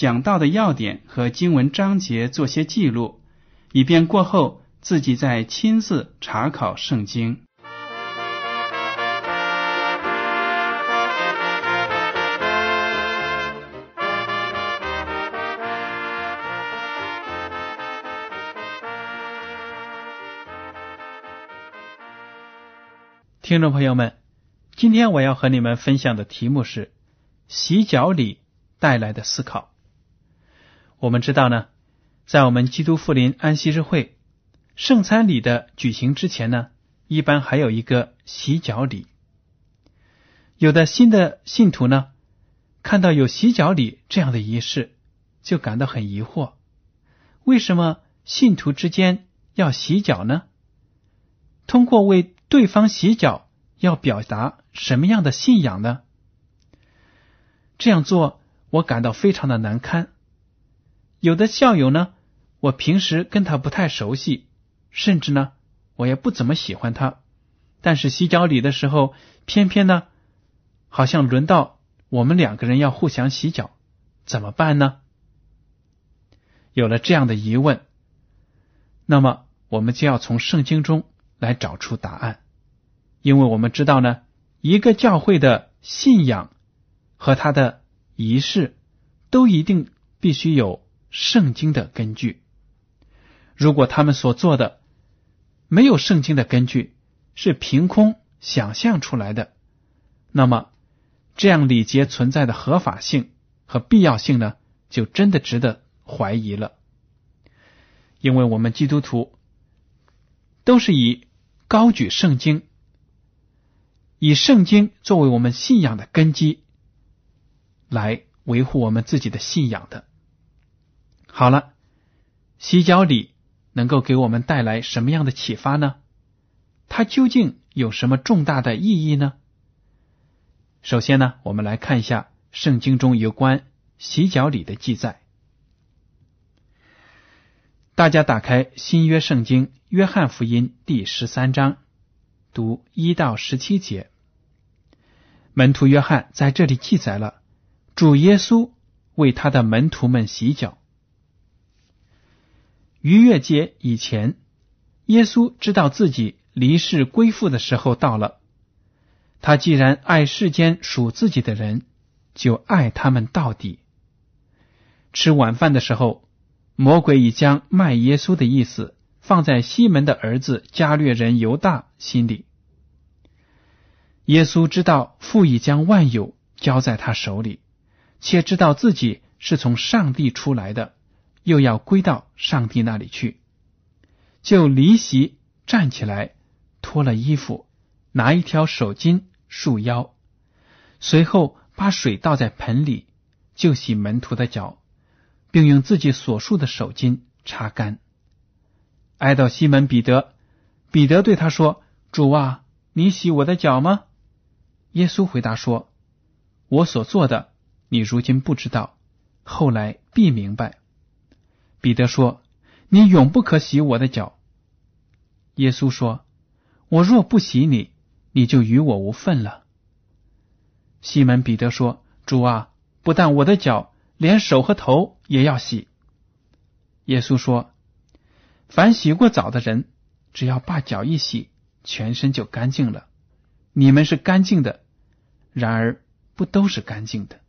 讲到的要点和经文章节做些记录，以便过后自己再亲自查考圣经。听众朋友们，今天我要和你们分享的题目是洗脚礼带来的思考。我们知道呢，在我们基督复临安息日会圣餐礼的举行之前呢，一般还有一个洗脚礼。有的新的信徒呢，看到有洗脚礼这样的仪式，就感到很疑惑：为什么信徒之间要洗脚呢？通过为对方洗脚要表达什么样的信仰呢？这样做我感到非常的难堪。有的校友呢，我平时跟他不太熟悉，甚至呢，我也不怎么喜欢他。但是洗脚礼的时候，偏偏呢，好像轮到我们两个人要互相洗脚，怎么办呢？有了这样的疑问，那么我们就要从圣经中。来找出答案，因为我们知道呢，一个教会的信仰和他的仪式都一定必须有圣经的根据。如果他们所做的没有圣经的根据，是凭空想象出来的，那么这样礼节存在的合法性和必要性呢，就真的值得怀疑了。因为我们基督徒都是以。高举圣经，以圣经作为我们信仰的根基，来维护我们自己的信仰的。好了，洗脚礼能够给我们带来什么样的启发呢？它究竟有什么重大的意义呢？首先呢，我们来看一下圣经中有关洗脚礼的记载。大家打开新约圣经《约翰福音》第十三章，读一到十七节。门徒约翰在这里记载了主耶稣为他的门徒们洗脚。逾越节以前，耶稣知道自己离世归父的时候到了。他既然爱世间属自己的人，就爱他们到底。吃晚饭的时候。魔鬼已将卖耶稣的意思放在西门的儿子加略人犹大心里。耶稣知道父已将万有交在他手里，且知道自己是从上帝出来的，又要归到上帝那里去，就离席站起来，脱了衣服，拿一条手巾束腰，随后把水倒在盆里，就洗门徒的脚。并用自己所束的手巾擦干。挨到西门彼得，彼得对他说：“主啊，你洗我的脚吗？”耶稣回答说：“我所做的，你如今不知道，后来必明白。”彼得说：“你永不可洗我的脚。”耶稣说：“我若不洗你，你就与我无份了。”西门彼得说：“主啊，不但我的脚。”连手和头也要洗。耶稣说：“凡洗过澡的人，只要把脚一洗，全身就干净了。你们是干净的，然而不都是干净的。”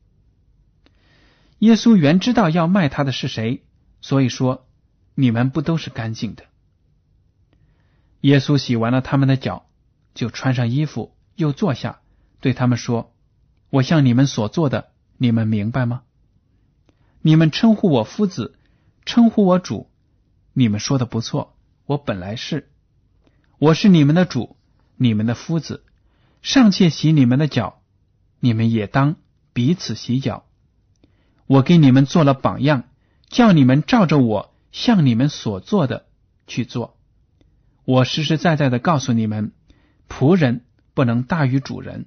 耶稣原知道要卖他的是谁，所以说你们不都是干净的。耶稣洗完了他们的脚，就穿上衣服，又坐下，对他们说：“我向你们所做的，你们明白吗？你们称呼我夫子，称呼我主，你们说的不错，我本来是，我是你们的主，你们的夫子，尚且洗你们的脚，你们也当彼此洗脚。我给你们做了榜样，叫你们照着我向你们所做的去做。”我实实在在的告诉你们，仆人不能大于主人，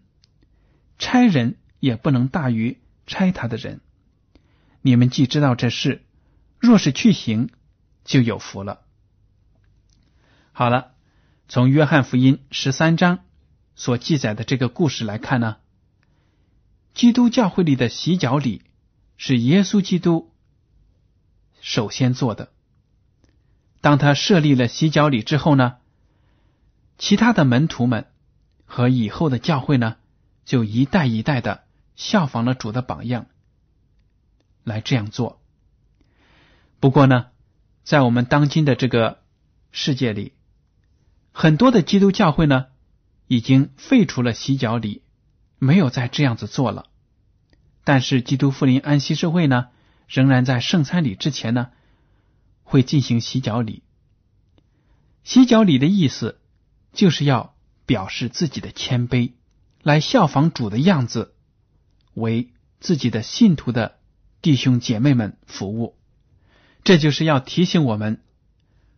差人也不能大于差他的人。你们既知道这事，若是去行，就有福了。好了，从约翰福音十三章所记载的这个故事来看呢，基督教会里的洗脚礼是耶稣基督首先做的。当他设立了洗脚礼之后呢，其他的门徒们和以后的教会呢，就一代一代的效仿了主的榜样，来这样做。不过呢，在我们当今的这个世界里，很多的基督教会呢，已经废除了洗脚礼，没有再这样子做了。但是基督复临安息社会呢，仍然在圣餐礼之前呢。会进行洗脚礼。洗脚礼的意思就是要表示自己的谦卑，来效仿主的样子，为自己的信徒的弟兄姐妹们服务。这就是要提醒我们，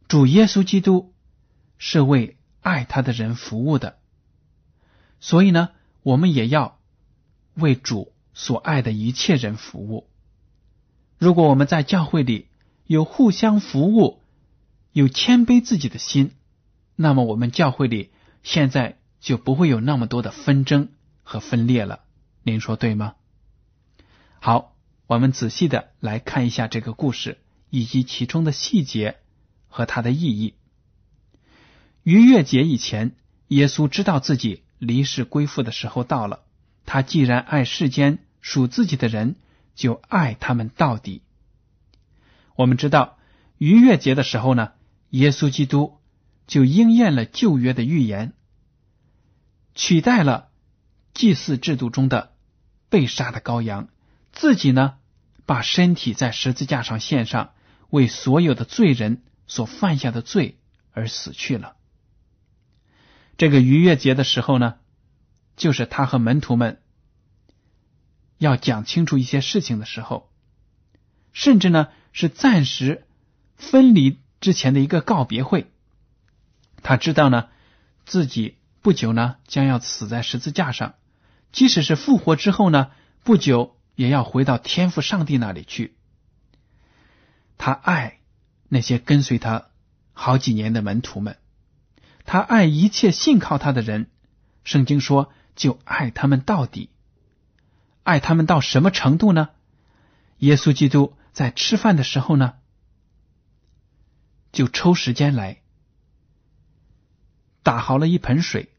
主耶稣基督是为爱他的人服务的。所以呢，我们也要为主所爱的一切人服务。如果我们在教会里，有互相服务，有谦卑自己的心，那么我们教会里现在就不会有那么多的纷争和分裂了。您说对吗？好，我们仔细的来看一下这个故事以及其中的细节和它的意义。逾越节以前，耶稣知道自己离世归父的时候到了。他既然爱世间属自己的人，就爱他们到底。我们知道逾越节的时候呢，耶稣基督就应验了旧约的预言，取代了祭祀制度中的被杀的羔羊，自己呢把身体在十字架上献上，为所有的罪人所犯下的罪而死去了。这个逾越节的时候呢，就是他和门徒们要讲清楚一些事情的时候，甚至呢。是暂时分离之前的一个告别会。他知道呢，自己不久呢将要死在十字架上，即使是复活之后呢，不久也要回到天父上帝那里去。他爱那些跟随他好几年的门徒们，他爱一切信靠他的人。圣经说，就爱他们到底。爱他们到什么程度呢？耶稣基督。在吃饭的时候呢，就抽时间来打好了一盆水，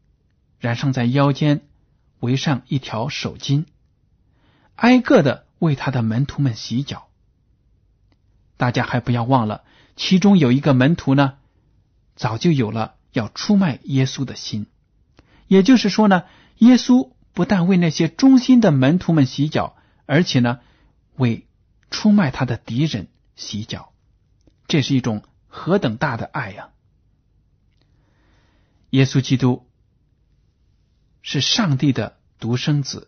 染上在腰间，围上一条手巾，挨个的为他的门徒们洗脚。大家还不要忘了，其中有一个门徒呢，早就有了要出卖耶稣的心。也就是说呢，耶稣不但为那些忠心的门徒们洗脚，而且呢，为。出卖他的敌人洗脚，这是一种何等大的爱呀！耶稣基督是上帝的独生子，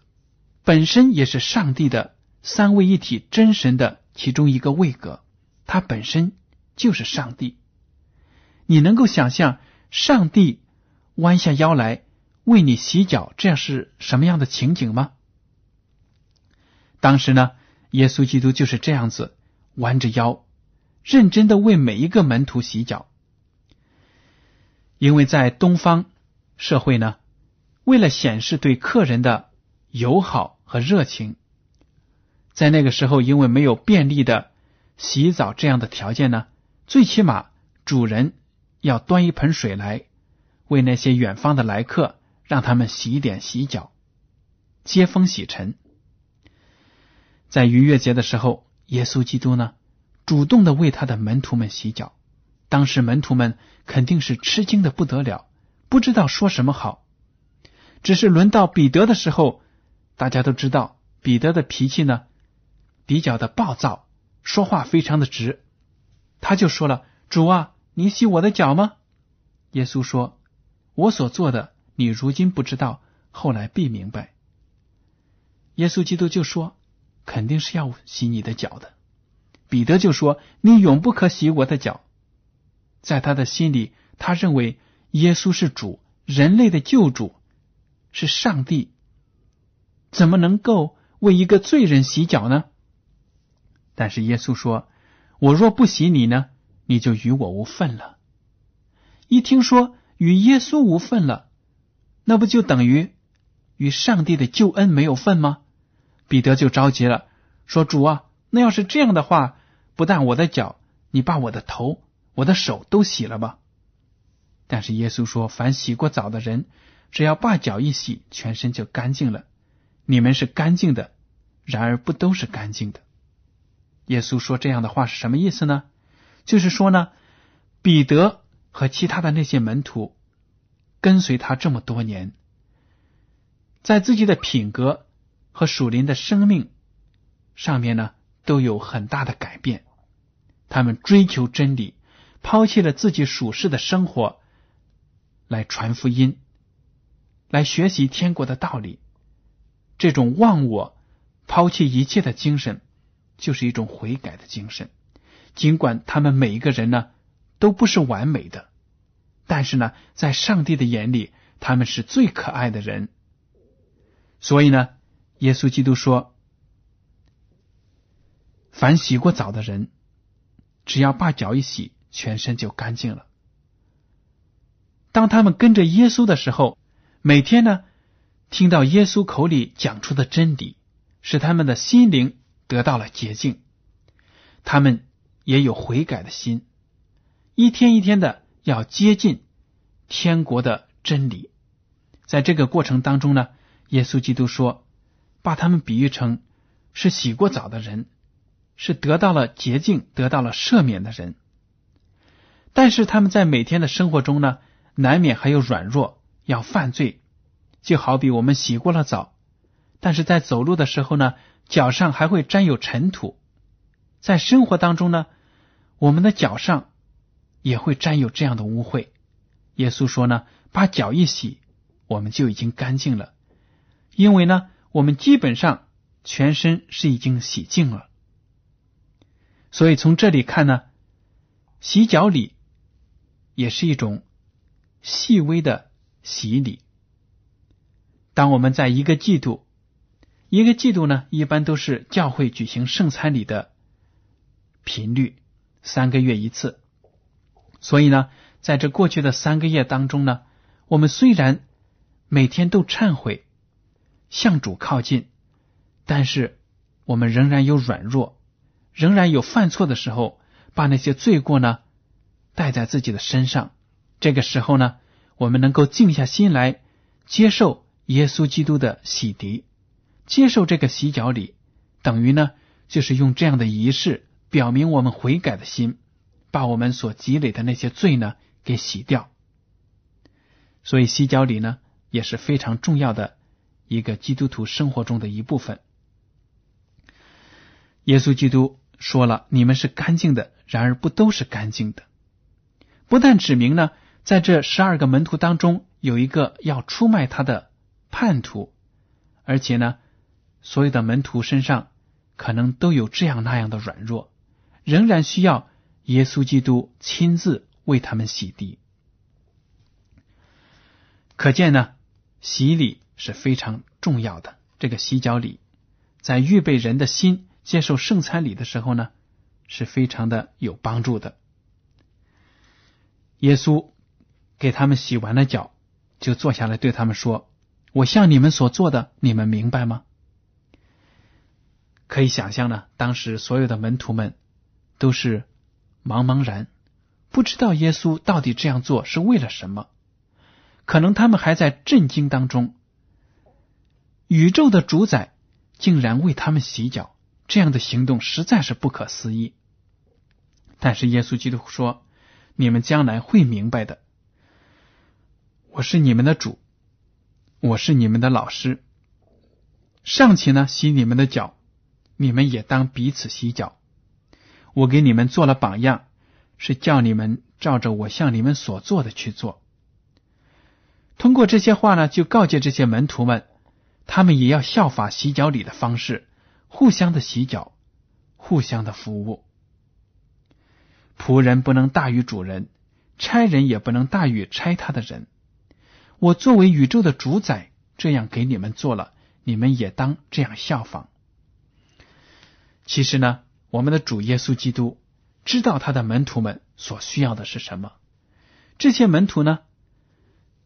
本身也是上帝的三位一体真神的其中一个位格，他本身就是上帝。你能够想象上帝弯下腰来为你洗脚，这样是什么样的情景吗？当时呢？耶稣基督就是这样子弯着腰，认真的为每一个门徒洗脚。因为在东方社会呢，为了显示对客人的友好和热情，在那个时候，因为没有便利的洗澡这样的条件呢，最起码主人要端一盆水来，为那些远方的来客让他们洗脸洗脚，接风洗尘。在逾越节的时候，耶稣基督呢，主动的为他的门徒们洗脚。当时门徒们肯定是吃惊的不得了，不知道说什么好。只是轮到彼得的时候，大家都知道彼得的脾气呢比较的暴躁，说话非常的直。他就说了：“主啊，你洗我的脚吗？”耶稣说：“我所做的，你如今不知道，后来必明白。”耶稣基督就说：“肯定是要洗你的脚的。”彼得就说：“你永不可洗我的脚。”在他的心里，他认为耶稣是主，人类的救主，是上帝，怎么能够为一个罪人洗脚呢？但是耶稣说：“我若不洗你呢，你就与我无份了。”一听说与耶稣无份了，那不就等于与上帝的救恩没有份吗？彼得就着急了，说：“主啊，那要是这样的话，不但我的脚，你把我的头。”我的手都洗了吧，但是耶稣说：“凡洗过澡的人，只要把脚一洗，全身就干净了。你们是干净的，然而不都是干净的。”耶稣说这样的话是什么意思呢？就是说呢，彼得和其他的那些门徒跟随他这么多年，在自己的品格和属灵的生命上面呢，都有很大的改变。他们追求真理。抛弃了自己属世的生活，来传福音，来学习天国的道理。这种忘我、抛弃一切的精神，就是一种悔改的精神。尽管他们每一个人呢都不是完美的，但是呢，在上帝的眼里，他们是最可爱的人。所以呢，耶稣基督说：“凡洗过澡的人，只要把脚一洗。”全身就干净了。当他们跟着耶稣的时候，每天呢，听到耶稣口里讲出的真理，使他们的心灵得到了洁净，他们也有悔改的心，一天一天的要接近天国的真理。在这个过程当中呢，耶稣基督说，把他们比喻成是洗过澡的人，是得到了洁净、得到了赦免的人。但是他们在每天的生活中呢，难免还有软弱，要犯罪。就好比我们洗过了澡，但是在走路的时候呢，脚上还会沾有尘土。在生活当中呢，我们的脚上也会沾有这样的污秽。耶稣说呢，把脚一洗，我们就已经干净了，因为呢，我们基本上全身是已经洗净了。所以从这里看呢，洗脚礼。也是一种细微的洗礼。当我们在一个季度，一个季度呢，一般都是教会举行圣餐礼的频率，三个月一次。所以呢，在这过去的三个月当中呢，我们虽然每天都忏悔，向主靠近，但是我们仍然有软弱，仍然有犯错的时候，把那些罪过呢。带在自己的身上，这个时候呢，我们能够静下心来接受耶稣基督的洗涤，接受这个洗脚礼，等于呢，就是用这样的仪式表明我们悔改的心，把我们所积累的那些罪呢给洗掉。所以洗脚礼呢也是非常重要的一个基督徒生活中的一部分。耶稣基督说了：“你们是干净的，然而不都是干净的。”不但指明呢，在这十二个门徒当中有一个要出卖他的叛徒，而且呢，所有的门徒身上可能都有这样那样的软弱，仍然需要耶稣基督亲自为他们洗涤。可见呢，洗礼是非常重要的。这个洗脚礼，在预备人的心接受圣餐礼的时候呢，是非常的有帮助的。耶稣给他们洗完了脚，就坐下来对他们说：“我向你们所做的，你们明白吗？”可以想象呢，当时所有的门徒们都是茫茫然，不知道耶稣到底这样做是为了什么。可能他们还在震惊当中，宇宙的主宰竟然为他们洗脚，这样的行动实在是不可思议。但是耶稣基督说：“你们将来会明白的。我是你们的主，我是你们的老师。上去呢洗你们的脚，你们也当彼此洗脚。我给你们做了榜样，是叫你们照着我向你们所做的去做。通过这些话呢，就告诫这些门徒们，他们也要效法洗脚礼的方式，互相的洗脚，互相的服务。”仆人不能大于主人，差人也不能大于差他的人。我作为宇宙的主宰，这样给你们做了，你们也当这样效仿。其实呢，我们的主耶稣基督知道他的门徒们所需要的是什么。这些门徒呢，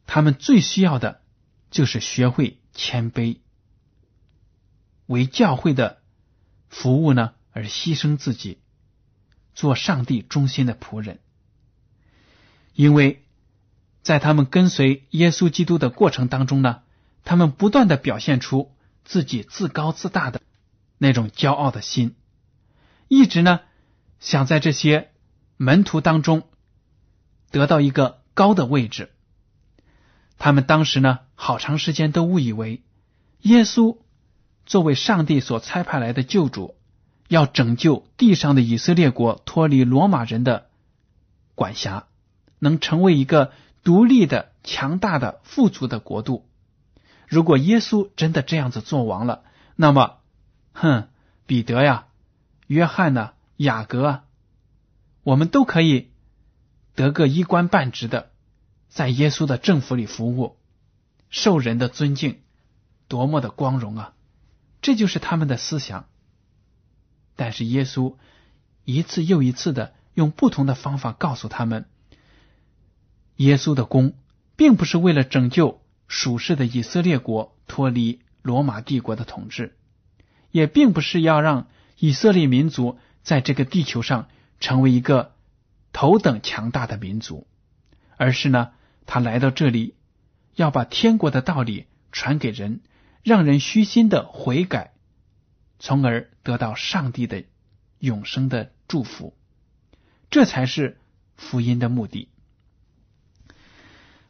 他们最需要的就是学会谦卑，为教会的服务呢而牺牲自己。做上帝忠心的仆人，因为在他们跟随耶稣基督的过程当中呢，他们不断的表现出自己自高自大的那种骄傲的心，一直呢想在这些门徒当中得到一个高的位置。他们当时呢，好长时间都误以为耶稣作为上帝所差派来的救主。要拯救地上的以色列国脱离罗马人的管辖，能成为一个独立的、强大的、富足的国度。如果耶稣真的这样子做王了，那么，哼，彼得呀、约翰呐、雅各啊，我们都可以得个一官半职的，在耶稣的政府里服务，受人的尊敬，多么的光荣啊！这就是他们的思想。但是耶稣一次又一次的用不同的方法告诉他们，耶稣的功并不是为了拯救属世的以色列国脱离罗马帝国的统治，也并不是要让以色列民族在这个地球上成为一个头等强大的民族，而是呢，他来到这里要把天国的道理传给人，让人虚心的悔改。从而得到上帝的永生的祝福，这才是福音的目的。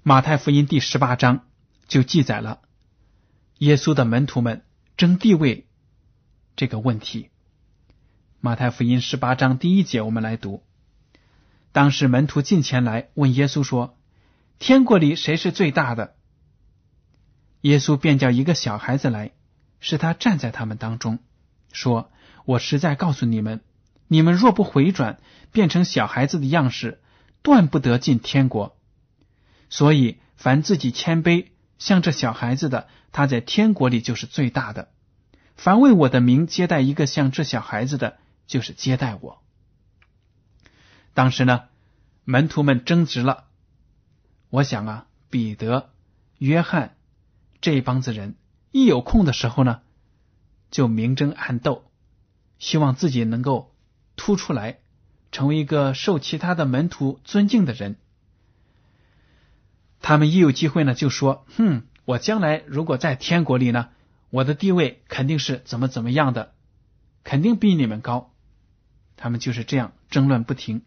马太福音第十八章就记载了耶稣的门徒们争地位这个问题。马太福音十八章第一节，我们来读：当时门徒进前来问耶稣说：“天国里谁是最大的？”耶稣便叫一个小孩子来，使他站在他们当中。说：“我实在告诉你们，你们若不回转，变成小孩子的样式，断不得进天国。所以，凡自己谦卑像这小孩子的，他在天国里就是最大的。凡为我的名接待一个像这小孩子的，就是接待我。”当时呢，门徒们争执了。我想啊，彼得、约翰这一帮子人，一有空的时候呢。就明争暗斗，希望自己能够突出来，成为一个受其他的门徒尊敬的人。他们一有机会呢，就说：“哼，我将来如果在天国里呢，我的地位肯定是怎么怎么样的，肯定比你们高。”他们就是这样争论不停。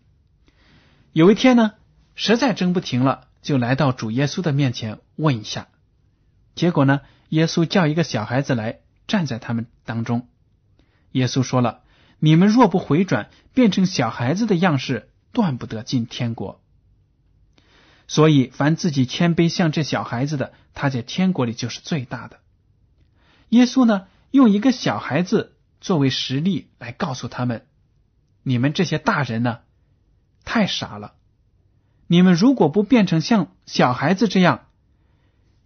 有一天呢，实在争不停了，就来到主耶稣的面前问一下。结果呢，耶稣叫一个小孩子来。站在他们当中，耶稣说了：“你们若不回转，变成小孩子的样式，断不得进天国。所以，凡自己谦卑像这小孩子的，他在天国里就是最大的。”耶稣呢，用一个小孩子作为实例来告诉他们：“你们这些大人呢，太傻了。你们如果不变成像小孩子这样，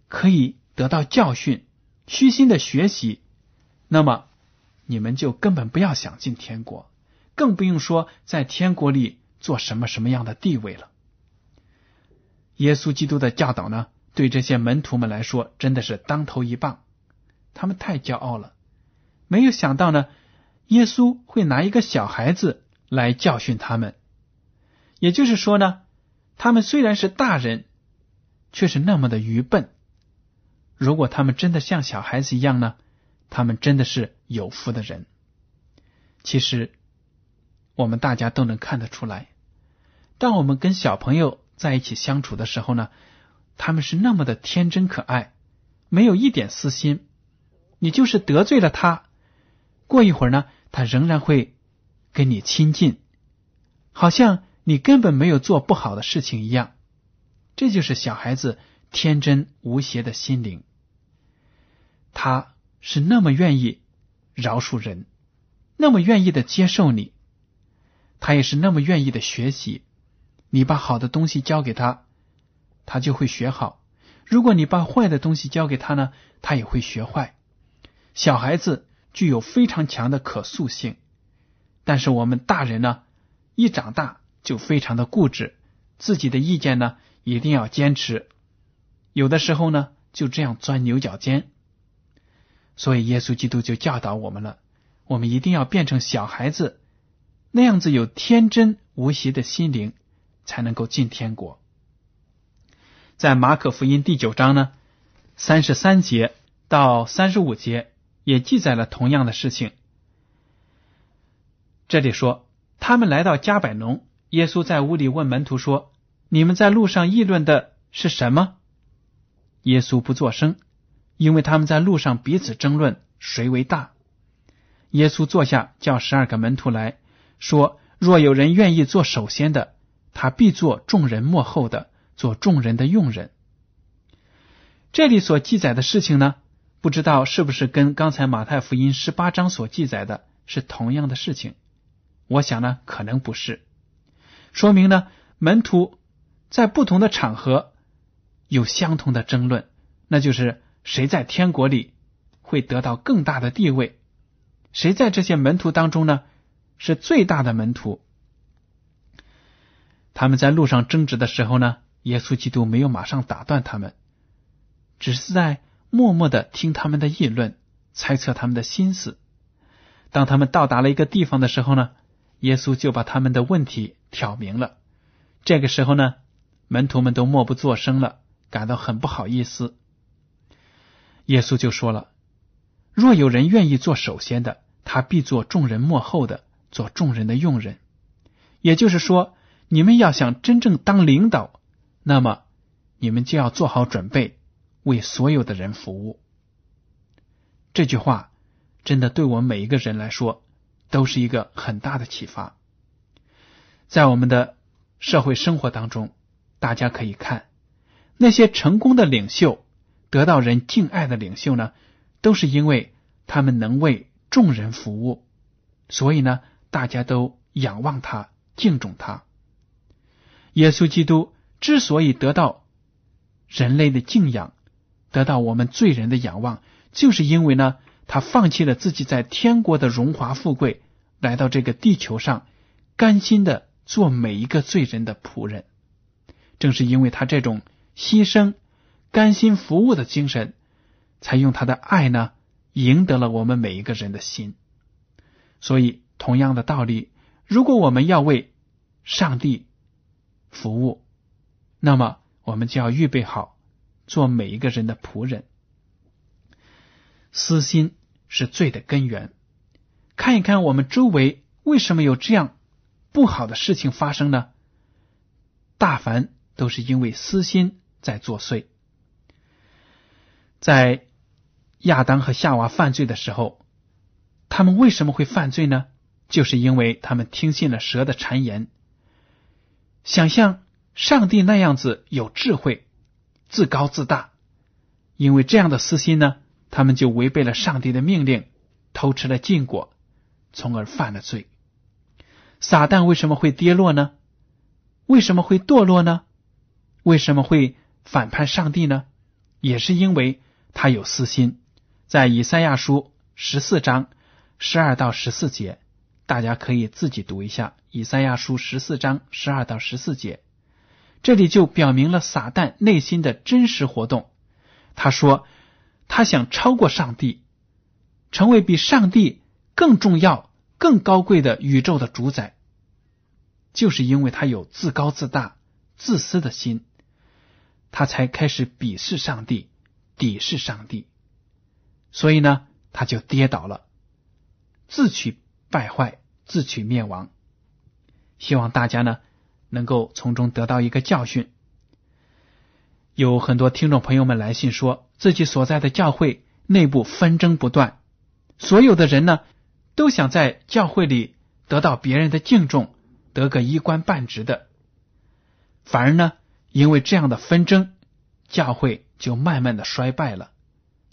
可以得到教训，虚心的学习。”那么，你们就根本不要想进天国，更不用说在天国里做什么什么样的地位了。耶稣基督的教导呢，对这些门徒们来说真的是当头一棒。他们太骄傲了，没有想到呢，耶稣会拿一个小孩子来教训他们。也就是说呢，他们虽然是大人，却是那么的愚笨。如果他们真的像小孩子一样呢？他们真的是有福的人。其实我们大家都能看得出来，当我们跟小朋友在一起相处的时候呢，他们是那么的天真可爱，没有一点私心。你就是得罪了他，过一会儿呢，他仍然会跟你亲近，好像你根本没有做不好的事情一样。这就是小孩子天真无邪的心灵，他是那么愿意饶恕人，那么愿意的接受你，他也是那么愿意的学习。你把好的东西交给他，他就会学好；如果你把坏的东西交给他呢，他也会学坏。小孩子具有非常强的可塑性，但是我们大人呢，一长大就非常的固执，自己的意见呢一定要坚持，有的时候呢就这样钻牛角尖。所以耶稣基督就教导我们了，我们一定要变成小孩子那样子有天真无邪的心灵，才能够进天国。在马可福音第九章呢，三十三节到三十五节。也记载了同样的事情。这里说，他们来到加百农，耶稣在屋里问门徒说：“你们在路上议论的是什么？”耶稣不作声，因为他们在路上彼此争论谁为大。耶稣坐下，叫十二个门徒来说：“若有人愿意做首先的，他必做众人幕后的，做众人的用人。”这里所记载的事情呢？不知道是不是跟刚才马太福音十八章所记载的是同样的事情？我想呢，可能不是。说明呢，门徒在不同的场合有相同的争论，那就是谁在天国里会得到更大的地位，谁在这些门徒当中呢是最大的门徒。他们在路上争执的时候呢，耶稣基督没有马上打断他们，只是在。默默的听他们的议论，猜测他们的心思。当他们到达了一个地方的时候呢，耶稣就把他们的问题挑明了。这个时候呢，门徒们都默不作声了，感到很不好意思。耶稣就说了：“若有人愿意做首先的，他必做众人幕后的，做众人的用人。”也就是说，你们要想真正当领导，那么你们就要做好准备。为所有的人服务，这句话真的对我们每一个人来说都是一个很大的启发。在我们的社会生活当中，大家可以看那些成功的领袖、得到人敬爱的领袖呢，都是因为他们能为众人服务，所以呢，大家都仰望他、敬重他。耶稣基督之所以得到人类的敬仰。得到我们罪人的仰望，就是因为呢，他放弃了自己在天国的荣华富贵，来到这个地球上，甘心的做每一个罪人的仆人。正是因为他这种牺牲、甘心服务的精神，才用他的爱呢，赢得了我们每一个人的心。所以，同样的道理，如果我们要为上帝服务，那么我们就要预备好。做每一个人的仆人，私心是罪的根源。看一看我们周围为什么有这样不好的事情发生呢？大凡都是因为私心在作祟。在亚当和夏娃犯罪的时候，他们为什么会犯罪呢？就是因为他们听信了蛇的谗言，想像上帝那样子有智慧。自高自大，因为这样的私心呢，他们就违背了上帝的命令，偷吃了禁果，从而犯了罪。撒旦为什么会跌落呢？为什么会堕落呢？为什么会反叛上帝呢？也是因为他有私心。在以赛亚书十四章十二到十四节，大家可以自己读一下。以赛亚书十四章十二到十四节。这里就表明了撒旦内心的真实活动。他说：“他想超过上帝，成为比上帝更重要、更高贵的宇宙的主宰。”就是因为他有自高自大、自私的心，他才开始鄙视上帝、鄙视上帝。所以呢，他就跌倒了，自取败坏，自取灭亡。希望大家呢能够从中得到一个教训。有很多听众朋友们来信说，自己所在的教会内部纷争不断，所有的人呢都想在教会里得到别人的敬重，得个一官半职的，反而呢因为这样的纷争，教会就慢慢的衰败了。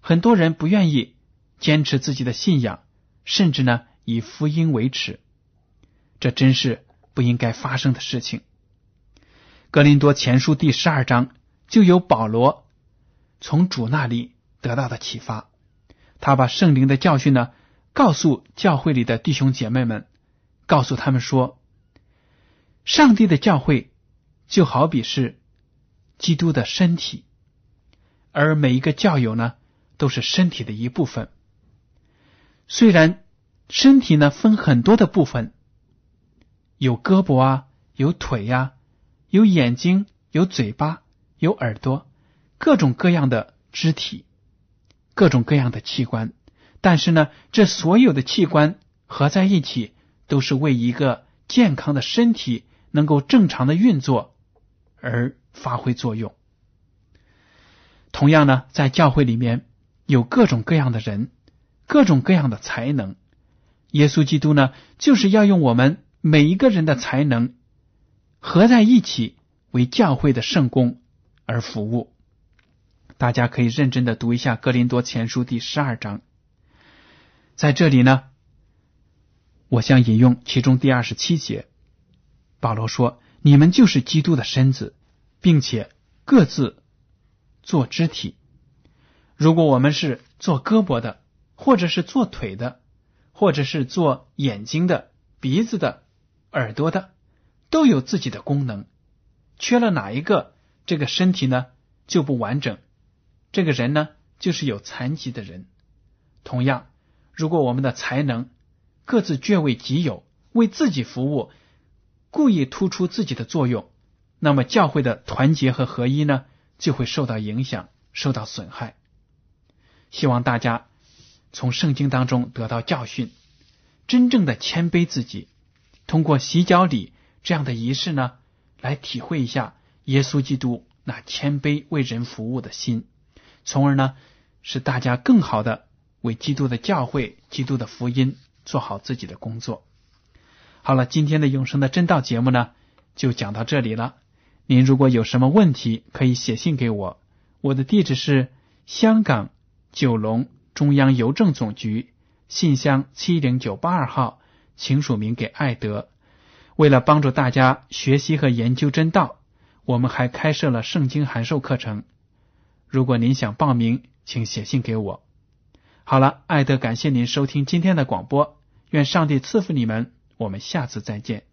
很多人不愿意坚持自己的信仰，甚至呢以福音为耻，这真是不应该发生的事情。格林多前书第十二章。就有保罗从主那里得到的启发，他把圣灵的教训呢告诉教会里的弟兄姐妹们，告诉他们说，上帝的教会就好比是基督的身体，而每一个教友呢都是身体的一部分。虽然身体呢分很多的部分，有胳膊啊，有腿呀，有眼睛，有嘴巴。有耳朵，各种各样的肢体，各种各样的器官，但是呢，这所有的器官合在一起，都是为一个健康的身体能够正常的运作而发挥作用。同样呢，在教会里面有各种各样的人，各种各样的才能。耶稣基督呢，就是要用我们每一个人的才能合在一起，为教会的圣功。而服务，大家可以认真的读一下《格林多前书》第十二章。在这里呢，我想引用其中第二十七节。保罗说：“你们就是基督的身子，并且各自做肢体。如果我们是做胳膊的，或者是做腿的，或者是做眼睛的、鼻子的、耳朵的，都有自己的功能。缺了哪一个？”这个身体呢就不完整，这个人呢就是有残疾的人。同样，如果我们的才能各自据为己有，为自己服务，故意突出自己的作用，那么教会的团结和合一呢就会受到影响，受到损害。希望大家从圣经当中得到教训，真正的谦卑自己，通过洗脚礼这样的仪式呢，来体会一下。耶稣基督那谦卑为人服务的心，从而呢使大家更好的为基督的教会、基督的福音做好自己的工作。好了，今天的永生的真道节目呢就讲到这里了。您如果有什么问题，可以写信给我，我的地址是香港九龙中央邮政总局信箱七零九八二号，请署名给艾德。为了帮助大家学习和研究真道。我们还开设了圣经函授课程，如果您想报名，请写信给我。好了，艾德，感谢您收听今天的广播，愿上帝赐福你们，我们下次再见。